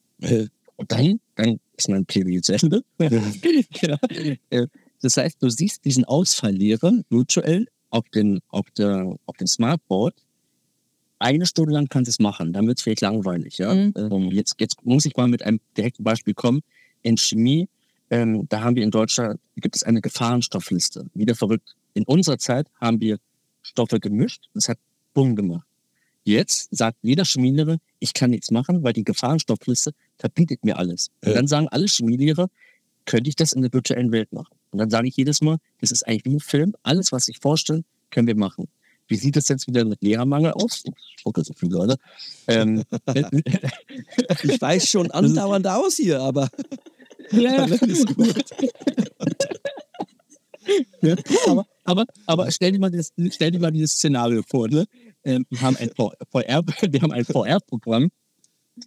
Und dann, dann ist mein Plädoyer zu Ende. <laughs> ja. Äh, Das heißt, du siehst diesen Ausfalllehrer virtuell auf den, auf der, auf dem Smartboard. Eine Stunde lang kannst du es machen, dann wird es vielleicht langweilig. Ja? Mhm. Ähm, jetzt, jetzt muss ich mal mit einem direkten Beispiel kommen. In Chemie, ähm, da haben wir in Deutschland, gibt es eine Gefahrenstoffliste. Wieder verrückt. In unserer Zeit haben wir Stoffe gemischt, das hat Bumm gemacht. Jetzt sagt jeder Chemielehrer, ich kann nichts machen, weil die Gefahrenstoffliste verbietet mir alles. Und Ja. dann sagen alle Chemielehrer, könnte ich das in der virtuellen Welt machen? Und dann sage ich jedes Mal, das ist eigentlich wie ein Film. Alles, was ich vorstelle, können wir machen. Wie sieht es jetzt wieder mit Lehrermangel aus? Ich spucke so viel gerade. Ähm, <laughs> Ich weiß schon andauernd aus hier, aber <laughs> ja, alles gut. Ja, aber, aber, aber stell dir mal das, stell dir mal dieses Szenario vor. Ne? Ähm, wir haben ein VR, <laughs> VR-Programm.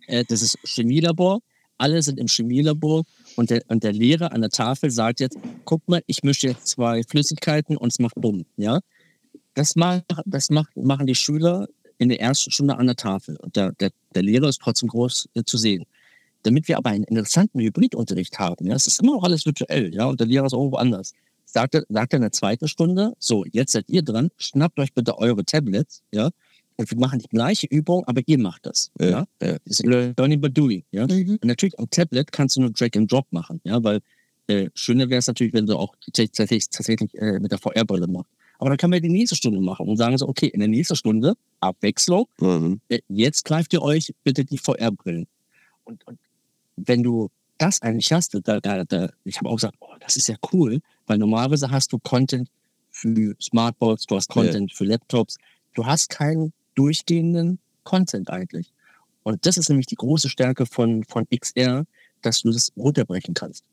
Äh, das ist Chemielabor. Alle sind im Chemielabor und der, und der Lehrer an der Tafel sagt jetzt: Guck mal, ich mische jetzt zwei Flüssigkeiten und es macht bumm. Ja, das, macht, das macht, machen die Schüler in der ersten Stunde an der Tafel und der, der, der Lehrer ist trotzdem groß äh, zu sehen. Damit wir aber einen interessanten Hybridunterricht haben, ja, es ist immer noch alles virtuell, ja, und der Lehrer ist irgendwo anders sagt er, sagt er in der zweiten Stunde, so, jetzt seid ihr dran, schnappt euch bitte eure Tablets, ja, und wir machen die gleiche Übung, aber ihr macht das, ja. Ja, ja. Das ist Learning by Doing, ja. Mhm. Und natürlich am Tablet kannst du nur Drag and Drop machen, ja, weil äh, schöner wäre es natürlich, wenn du auch tatsächlich, tatsächlich äh, mit der VR-Brille machst. Aber dann kann man die nächste Stunde machen und sagen so, okay, in der nächsten Stunde, Abwechslung, Mhm. äh, jetzt greift ihr euch bitte die VR-Brillen. Und, und wenn du das eigentlich hast, da, da, da, ich habe auch gesagt, oh, das ist ja cool, weil normalerweise hast du Content für Smartboards, du hast Content für Laptops, du hast keinen durchgehenden Content eigentlich. Und das ist nämlich die große Stärke von, von XR, dass du das runterbrechen kannst.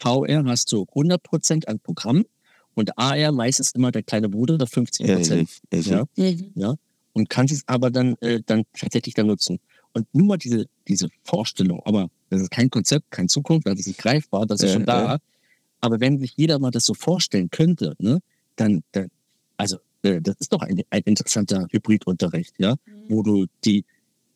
VR hast du 100% an Programm und AR meistens immer der kleine Bruder, der 50%. Ja, ja, ja. Ja Mhm. ja, und kannst es aber dann, äh, dann tatsächlich dann nutzen. Und nur mal diese, diese Vorstellung, aber das ist kein Konzept, kein Zukunft, das ist nicht greifbar, das ist Ja, schon da. ja. Aber wenn sich jeder mal das so vorstellen könnte, ne, dann, dann also äh, das ist doch ein, ein interessanter Hybridunterricht, ja, wo du die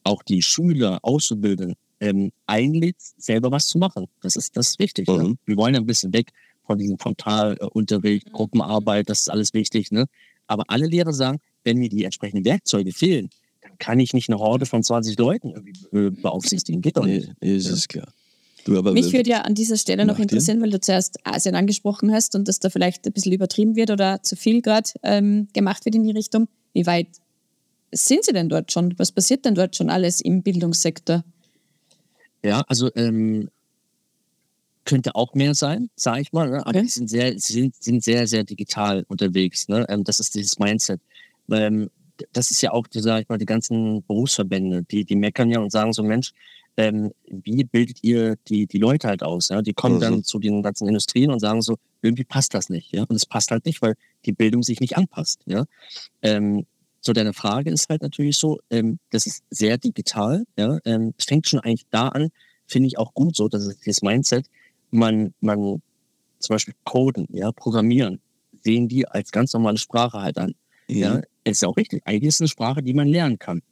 auch die Schüler, Auszubildenden ähm, einlädst, selber was zu machen. Das ist das ist wichtig. Ja. Mhm. Wir wollen ja ein bisschen weg von diesem Frontalunterricht, Mhm. Gruppenarbeit, das ist alles wichtig. Ne? Aber alle Lehrer sagen, wenn mir die entsprechenden Werkzeuge fehlen, dann kann ich nicht eine Horde von 20 Leuten irgendwie äh, beaufsichtigen. Geht doch nicht. Nee, ist es klar. Du, aber Mich würde ja an dieser Stelle noch interessieren, weil du zuerst Asien angesprochen hast und dass da vielleicht ein bisschen übertrieben wird oder zu viel gerade ähm, gemacht wird in die Richtung. Wie weit sind Sie denn dort schon? Was passiert denn dort schon alles im Bildungssektor? Ja, also ähm, könnte auch mehr sein, sage ich mal. Ne? Aber Okay. die sind sehr, sie sind, sind sehr, sehr digital unterwegs. Ne? Ähm, das ist dieses Mindset. Ähm, das ist ja auch, die, sag ich mal, die ganzen Berufsverbände, die, die meckern ja und sagen so, Mensch, ähm, wie bildet ihr die, die Leute halt aus? Ja? Die kommen Mhm. dann zu den ganzen Industrien und sagen so, irgendwie passt das nicht. Ja? Und es passt halt nicht, weil die Bildung sich nicht anpasst. Ja? Ähm, so, deine Frage ist halt natürlich so, ähm, das ist sehr digital. Ja? Ähm, es fängt schon eigentlich da an, finde ich auch gut so, das ist das Mindset. Man, man zum Beispiel Coden, ja, Programmieren, sehen die als ganz normale Sprache halt an. Ja, ist ja auch richtig. Eigentlich ist es eine Sprache, die man lernen kann.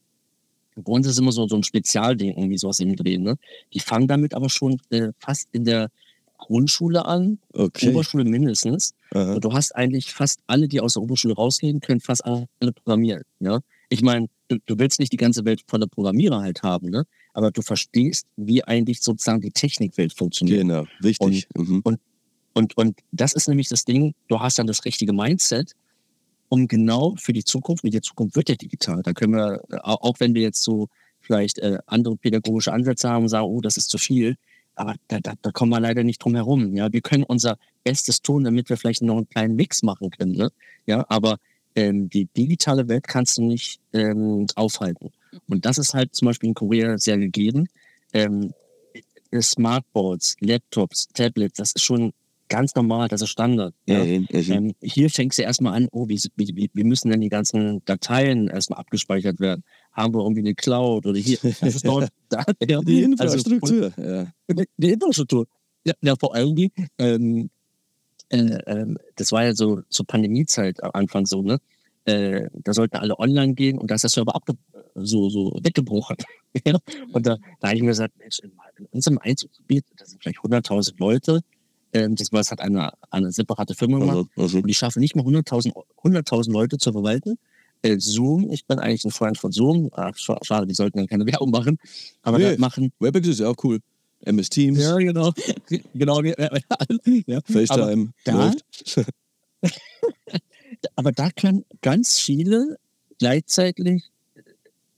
Bei uns ist immer so, so ein Spezialding, irgendwie sowas im Drehen. Ne? Die fangen damit aber schon äh, fast in der Grundschule an, Okay. Oberschule mindestens. Aha. Und du hast eigentlich fast alle, die aus der Oberschule rausgehen, können fast alle programmieren. Ja? Ich meine, du, du willst nicht die ganze Welt voller Programmierer halt haben, ne? Aber du verstehst, wie eigentlich sozusagen die Technikwelt funktioniert. Genau, wichtig. Mhm. Und, und das ist nämlich das Ding, du hast dann das richtige Mindset, um genau für die Zukunft, und die Zukunft wird ja digital, da können wir, auch auch wenn wir jetzt so vielleicht äh, andere pädagogische Ansätze haben und sagen, oh, das ist zu viel, aber da, da, da kommen wir leider nicht drum herum. Ja, wir können unser Bestes tun, damit wir vielleicht noch einen kleinen Mix machen können. Ne? Ja, aber ähm, die digitale Welt kannst du nicht ähm, aufhalten. Und das ist halt zum Beispiel in Korea sehr gegeben. Ähm, Smartboards, Laptops, Tablets, das ist schon ganz normal, das ist Standard. Ja, Ja. ja, ja. Ähm, hier fängst du erstmal an, oh, wie, wie, wie- müssen denn die ganzen Dateien erstmal abgespeichert werden? Haben wir irgendwie eine Cloud oder hier? Das ist dort, <laughs> da, ja. Die Also, Infrastruktur. ja. und die Infrastruktur. Ja, ja vor allem die, ähm, äh, ähm, das war ja so zur Pandemiezeit am Anfang so, ne? Äh, da sollten alle online gehen und da ist der Server abge so, so weggebrochen. <laughs> ja? Und da, da habe ich mir gesagt, Mensch, in, in unserem Einzugsgebiet, da sind vielleicht 100.000 Leute, ähm, das, das hat eine, eine separate Firma gemacht, Mhm, mhm. und die schaffen nicht mal 100.000 100.000 Leute zu verwalten. Äh, Zoom, ich bin eigentlich ein Freund von Zoom. Ach, scha- schade, die sollten dann keine Werbung machen. Aber Nee. da machen. WebEx ist ja auch cool. MS Teams, Ja, genau. <laughs> genau. ja. FaceTime da- läuft. <laughs> Aber da können ganz viele gleichzeitig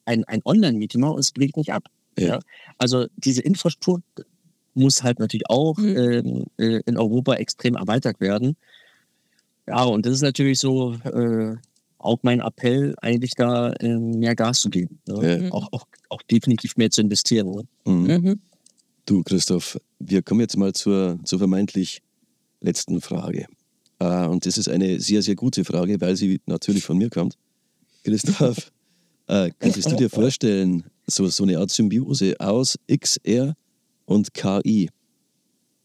ein, ein Online-Meeting mache und es bricht nicht ab. Ja. Ja. Also diese Infrastruktur muss halt natürlich auch Mhm. ähm, äh, in Europa extrem erweitert werden. Ja, und das ist natürlich so äh, auch mein Appell, eigentlich da ähm, mehr Gas zu geben. Ne? Ja. Auch, auch, auch definitiv mehr zu investieren. Ne? Mhm. Mhm. Du, Christoph, wir kommen jetzt mal zur, zur vermeintlich letzten Frage. Äh, und das ist eine sehr, sehr gute Frage, weil sie natürlich von mir kommt. Christoph, äh, könntest du dir vorstellen, so, so eine Art Symbiose aus XR und KI?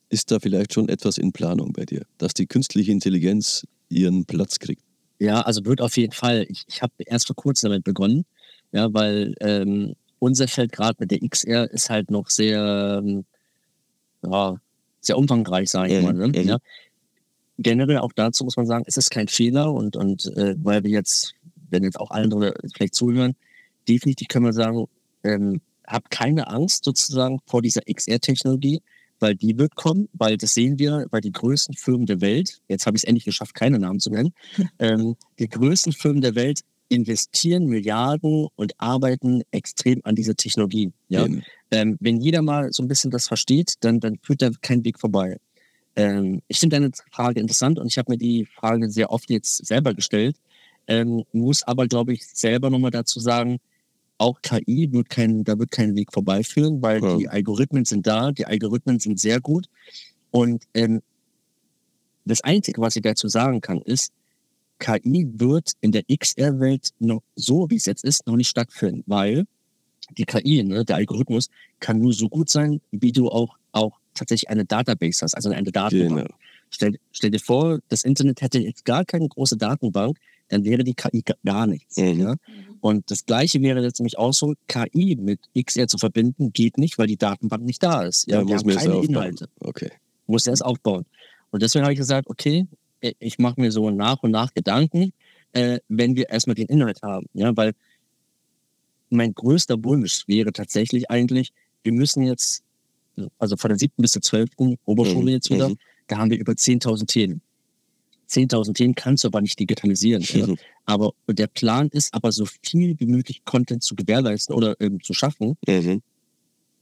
Ist da vielleicht schon etwas in Planung bei dir, dass die künstliche Intelligenz ihren Platz kriegt? Ja, also wird auf jeden Fall. Ich, ich habe erst vor kurzem damit begonnen, ja, weil ähm, unser Feld gerade mit der XR ist halt noch sehr, ähm, ja, sehr umfangreich, sage ich Mhm, mal. Ne? mhm. Ja. Generell auch dazu muss man sagen, es ist kein Fehler und, und äh, weil wir jetzt, wenn jetzt auch andere vielleicht zuhören, definitiv können wir sagen, ähm, hab keine Angst sozusagen vor dieser XR-Technologie, weil die wird kommen, weil das sehen wir, weil die größten Firmen der Welt, jetzt habe ich es endlich geschafft, keine Namen zu nennen, <laughs> ähm, die größten Firmen der Welt investieren Milliarden und arbeiten extrem an dieser Technologie. Ja? Ähm, wenn jeder mal so ein bisschen das versteht, dann, dann führt da kein Weg vorbei. Ähm, ich finde deine Frage interessant und ich habe mir die Frage sehr oft jetzt selber gestellt, ähm, muss aber, glaube ich, selber nochmal dazu sagen, auch KI wird kein, da wird kein Weg vorbeiführen, weil Ja. die Algorithmen sind da, die Algorithmen sind sehr gut. Und ähm, das Einzige, was ich dazu sagen kann, ist, KI wird in der XR-Welt noch so, wie es jetzt ist, noch nicht stattfinden, weil die KI, ne, der Algorithmus, kann nur so gut sein, wie du auch, auch tatsächlich eine Database hast, also eine Datenbank. Genau. Stell, stell dir vor, das Internet hätte jetzt gar keine große Datenbank, dann wäre die KI ga- gar nichts. Mhm. Ja? Und das Gleiche wäre jetzt nämlich auch so, KI mit XR zu verbinden, geht nicht, weil die Datenbank nicht da ist. Ja, Ja, wir muss erst keine aufbauen. Inhalte Okay. muss erst aufbauen. Und deswegen habe ich gesagt, okay, äh, ich mache mir so nach und nach Gedanken, äh, wenn wir erstmal den Inhalt haben. Ja, weil mein größter Wunsch wäre tatsächlich eigentlich, wir müssen jetzt, also von der siebten bis zur zwölften Oberschule Mhm, jetzt wieder, mhm. da haben wir über 10.000 Themen. 10.000 Themen kannst du aber nicht digitalisieren. Ja? Mhm. Aber der Plan ist aber so viel wie möglich Content zu gewährleisten oder ähm, zu schaffen, Mhm.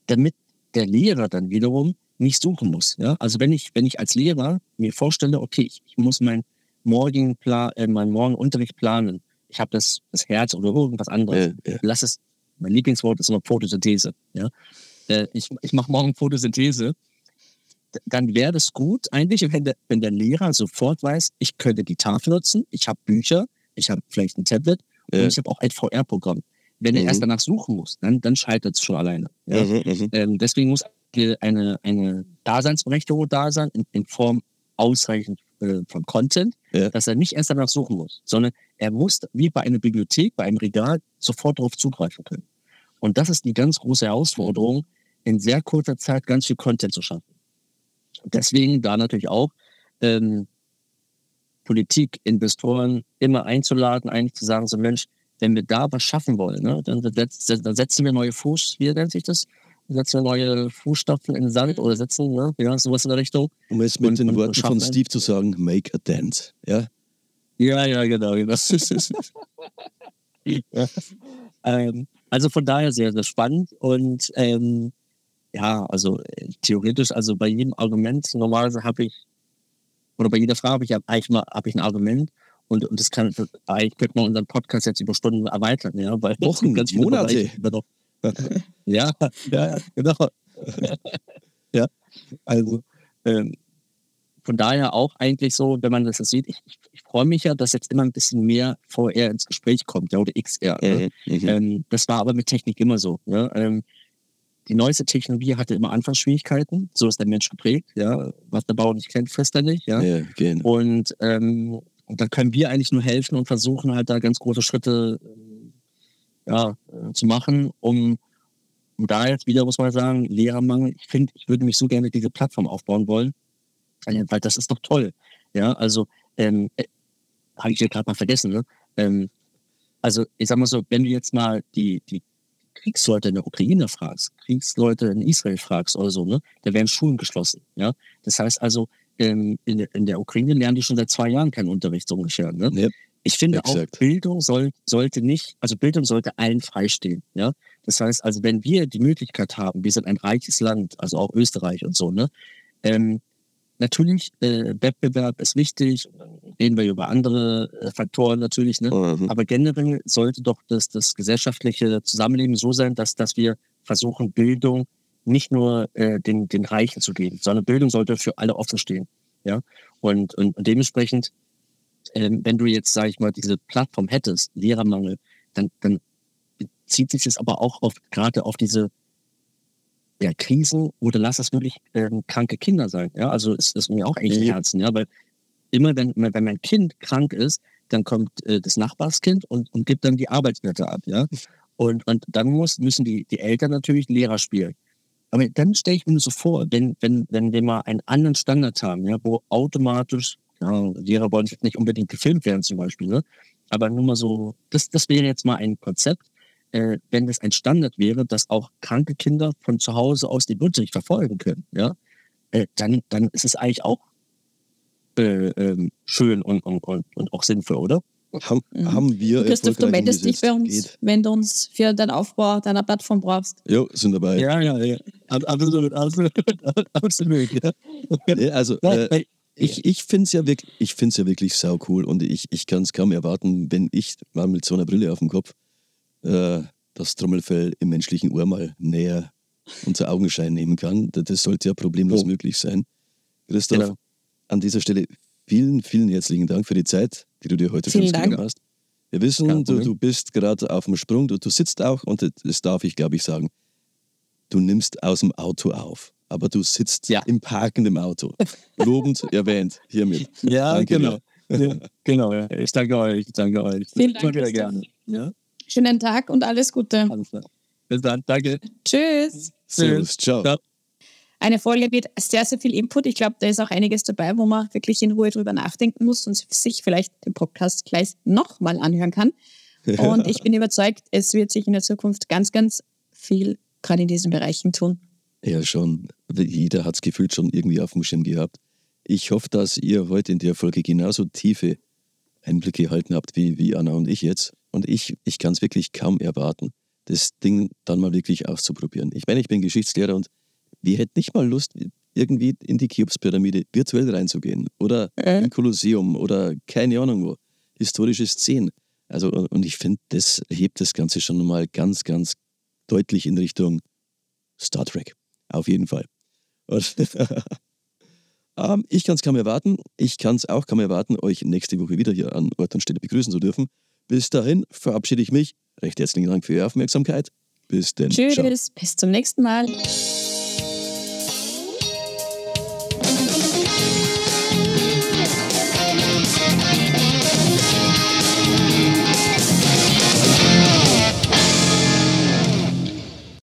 damit der Lehrer dann wiederum nicht suchen muss. Ja? Also wenn ich, wenn ich als Lehrer mir vorstelle, okay, ich, ich muss meinen morgigen Plan, äh, meinen morgen Unterricht planen. Ich habe das, das Herz oder irgendwas anderes. Ja, ja. Lass es, mein Lieblingswort ist immer Photosynthese. Ja? Äh, ich ich mache morgen Photosynthese. Dann wäre das gut eigentlich, wenn der, wenn der Lehrer sofort weiß, ich könnte die Tafel nutzen, ich habe Bücher, ich habe vielleicht ein Tablet Ja. und ich habe auch ein VR-Programm. Wenn er Mhm. erst danach suchen muss, dann, dann scheitert es schon alleine. Ja? Mhm, mhm. Ähm, deswegen muss eine, eine Daseinsberechtigung da sein in, in Form ausreichend äh, von Content, Ja. dass er nicht erst danach suchen muss, sondern er muss wie bei einer Bibliothek, bei einem Regal sofort darauf zugreifen können. Und das ist die ganz große Herausforderung, in sehr kurzer Zeit ganz viel Content zu schaffen. Deswegen da natürlich auch ähm, Politik, Investoren immer einzuladen, eigentlich zu sagen, so Mensch, wenn wir da was schaffen wollen, ne, dann, dann setzen wir neue Fuß, wie nennt sich das? Setzen wir neue Fußstapfen in den Sand oder setzen, ne, ja, sowas in der Richtung. Um es mit Und- den und- Worten von Steve zu sagen, make a dance. Ja? Ja, ja, genau. genau. <laughs> ja. ähm, also von daher sehr, sehr spannend und ähm, ja, also äh, theoretisch, also bei jedem Argument, normalerweise habe ich, oder bei jeder Frage habe ich ja eigentlich mal habe ich ein Argument und, und das kann, eigentlich könnte man unseren Podcast jetzt über Stunden erweitern, ja, weil <laughs> Wochen, ganz viele Monate. Noch- <laughs> ja, ja, ja, genau. <laughs> ja, also ähm, von daher auch eigentlich so, wenn man das sieht, ich, ich, ich freue mich ja, dass jetzt immer ein bisschen mehr VR ins Gespräch kommt, ja, oder XR. Ne? Mhm, mhm. Ähm, das war aber mit Technik immer so. Ne? Ähm, die neueste Technologie hatte immer Anfangsschwierigkeiten, so ist der Mensch geprägt, ja. Was der Bauer nicht kennt, frisst er nicht, ja. ja, genau. Und, ähm, und da können wir eigentlich nur helfen und versuchen halt da ganz große Schritte ähm, ja, äh, zu machen, um, um da jetzt wieder, muss man sagen, Lehrermangel. Ich finde, ich würde mich so gerne diese Plattform aufbauen wollen, weil das ist doch toll. Ja, also, ähm, äh, habe ich ja gerade mal vergessen, ne? Ähm, also, ich sag mal so, wenn du jetzt mal die, die Kriegsleute in der Ukraine fragst, Kriegsleute in Israel fragst oder so, ne, da werden Schulen geschlossen. Ja, das heißt also, ähm, in, der, in der Ukraine lernen die schon seit zwei Jahren keinen Unterricht so ungefähr. Ne? Ja. Ich finde Exakt. auch, Bildung soll, sollte nicht, also Bildung sollte allen freistehen. Ja? Das heißt, also wenn wir die Möglichkeit haben, wir sind ein reiches Land, also auch Österreich und so, ne? Ähm, natürlich, äh, Wettbewerb ist wichtig, reden wir über andere äh, Faktoren natürlich, ne? Mhm. Aber generell sollte doch das, das gesellschaftliche Zusammenleben so sein, dass, dass wir versuchen, Bildung nicht nur äh, den, den Reichen zu geben, sondern Bildung sollte für alle offen stehen. Ja? Und, und, und dementsprechend, ähm, wenn du jetzt, sage ich mal, diese Plattform hättest, Lehrermangel, dann, dann bezieht sich das aber auch auf, gerade auf diese ja, Krisen oder lass das wirklich ähm, kranke Kinder sein. Ja, also ist das mir auch echt im Ja. Herzen, ja, weil immer wenn, wenn mein Kind krank ist, dann kommt äh, das Nachbarskind und, und gibt dann die Arbeitsblätter ab, ja. Und, und dann muss, müssen die, die Eltern natürlich Lehrer spielen. Aber dann stelle ich mir so vor, wenn, wenn, wenn wir mal einen anderen Standard haben, ja, wo automatisch, ja, Lehrer wollen nicht unbedingt gefilmt werden zum Beispiel, ne? aber nur mal so, das, das wäre jetzt mal ein Konzept, äh, wenn das ein Standard wäre, dass auch kranke Kinder von zu Hause aus den Unterricht verfolgen können, ja, äh, dann, dann ist es eigentlich auch äh, ähm, schön und, und, und, und auch sinnvoll, oder? Haben, Mhm. haben wir Christoph, du meldest dich bei uns, umgesetzt. wenn du uns für den Aufbau deiner Plattform brauchst. Geht. Jo, sind dabei. Ja, ja, ja. Ab- Absolut, absolut, <laughs> absolut. Ja. Also, äh, ich, ich finde es ja wirklich, ich ja wirklich sau cool und ich, ich kann es kaum erwarten, wenn ich mal mit so einer Brille auf dem Kopf äh, das Trommelfell im menschlichen Ohr mal näher unter Augenschein nehmen kann. Das, sollte ja problemlos Oh. möglich sein. Christoph, Genau. an dieser Stelle vielen, vielen herzlichen Dank für die Zeit, die du dir heute für Vielen uns Dank. genommen hast. Wir wissen, du, du bist gerade auf dem Sprung, du, du sitzt auch und das darf ich, glaube ich, sagen. Du nimmst aus dem Auto auf, aber du sitzt Ja. im parkenden Auto. Lobend <laughs> erwähnt, hiermit. Ja, Danke genau. Ja, genau, ja. Ich danke euch, ich danke euch. Vielen Dank, Christoph. gerne. Ja, Schönen Tag und alles Gute. alles klar. Bis dann, danke. Tschüss. Servus, ciao. Ciao. Eine Folge mit sehr, sehr viel Input. Ich glaube, da ist auch einiges dabei, wo man wirklich in Ruhe drüber nachdenken muss und sich vielleicht den Podcast gleich nochmal anhören kann. Und ich bin überzeugt, es wird sich in der Zukunft ganz, ganz viel gerade in diesen Bereichen tun. Ja, schon. Jeder hat es gefühlt schon irgendwie auf dem Schirm gehabt. Ich hoffe, dass ihr heute in der Folge genauso tiefe Einblicke erhalten habt wie, wie Anna und ich jetzt. Und ich, ich kann es wirklich kaum erwarten, das Ding dann mal wirklich auszuprobieren. Ich meine, ich bin Geschichtslehrer und wir hätten nicht mal Lust, irgendwie in die Cheops-Pyramide virtuell reinzugehen oder Äh? im Kolosseum oder keine Ahnung wo, historische Szenen. Also, und und ich finde, das hebt das Ganze schon mal ganz, ganz deutlich in Richtung Star Trek. Auf jeden Fall. Und <laughs> ähm, ich kann es kaum erwarten. Ich kann es auch kaum erwarten, euch nächste Woche wieder hier an Ort und Stelle begrüßen zu dürfen. Bis dahin verabschiede ich mich. Recht herzlichen Dank für Ihre Aufmerksamkeit. Bis denn. Ciao. Tschüss. Bis zum nächsten Mal.